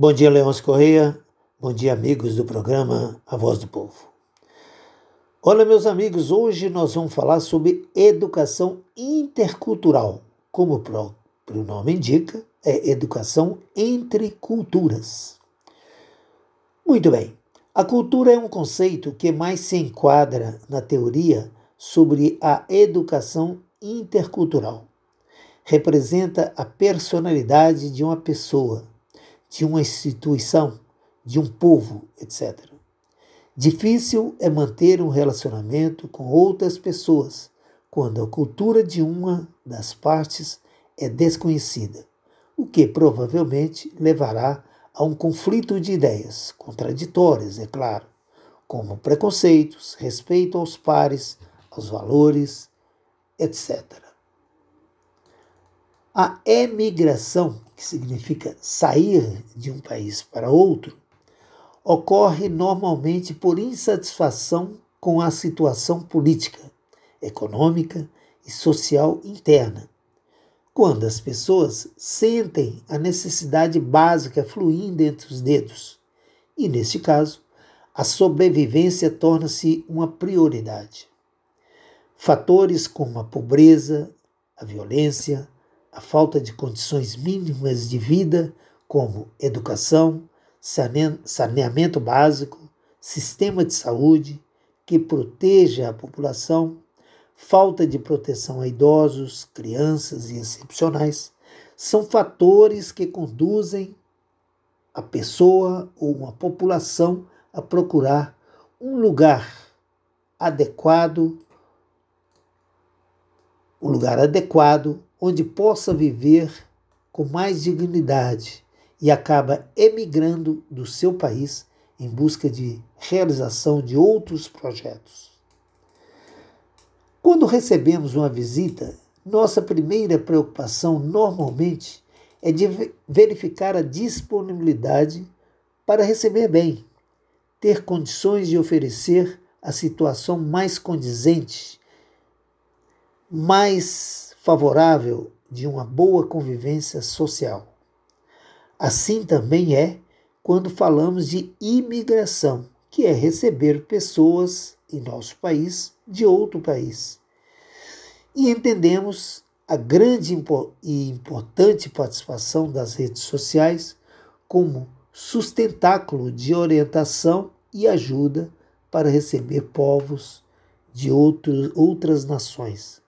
Bom dia, Leôncio Correia. Bom dia, amigos do programa A Voz do Povo. Olha, meus amigos, hoje nós vamos falar sobre educação intercultural. Como o próprio nome indica, é educação entre culturas. Muito bem. A cultura é um conceito que mais se enquadra na teoria sobre a educação intercultural. Representa a personalidade de uma pessoa de uma instituição, de um povo, etc. Difícil é manter um relacionamento com outras pessoas quando a cultura de uma das partes é desconhecida, o que provavelmente levará a um conflito de ideias, contraditórias, é claro, como preconceitos, respeito aos pares, aos valores, etc. A emigração que significa sair de um país para outro, ocorre normalmente por insatisfação com a situação política, econômica e social interna. Quando as pessoas sentem a necessidade básica fluindo entre os dedos, e neste caso, a sobrevivência torna-se uma prioridade. Fatores como a pobreza, a violência, a falta de condições mínimas de vida, como educação, saneamento básico, sistema de saúde que proteja a população, falta de proteção a idosos, crianças e excepcionais, são fatores que conduzem a pessoa ou uma população a procurar um lugar adequado, um lugar adequado onde possa viver com mais dignidade e acaba emigrando do seu país em busca de realização de outros projetos. Quando recebemos uma visita, nossa primeira preocupação normalmente é de verificar a disponibilidade para receber bem, ter condições de oferecer a situação mais condizente, mais favorável de uma boa convivência social. Assim também é quando falamos de imigração, que é receber pessoas em nosso país de outro país. E entendemos a grande e importante participação das redes sociais como sustentáculo de orientação e ajuda para receber povos de outro, outras nações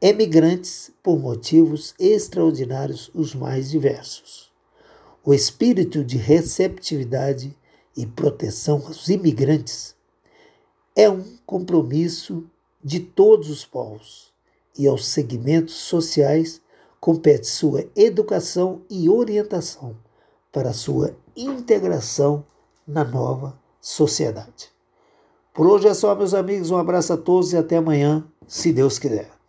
emigrantes por motivos extraordinários os mais diversos. O espírito de receptividade e proteção aos imigrantes é um compromisso de todos os povos e aos segmentos sociais compete sua educação e orientação para sua integração na nova sociedade. Por hoje é só, meus amigos. Um abraço a todos e até amanhã, se Deus quiser.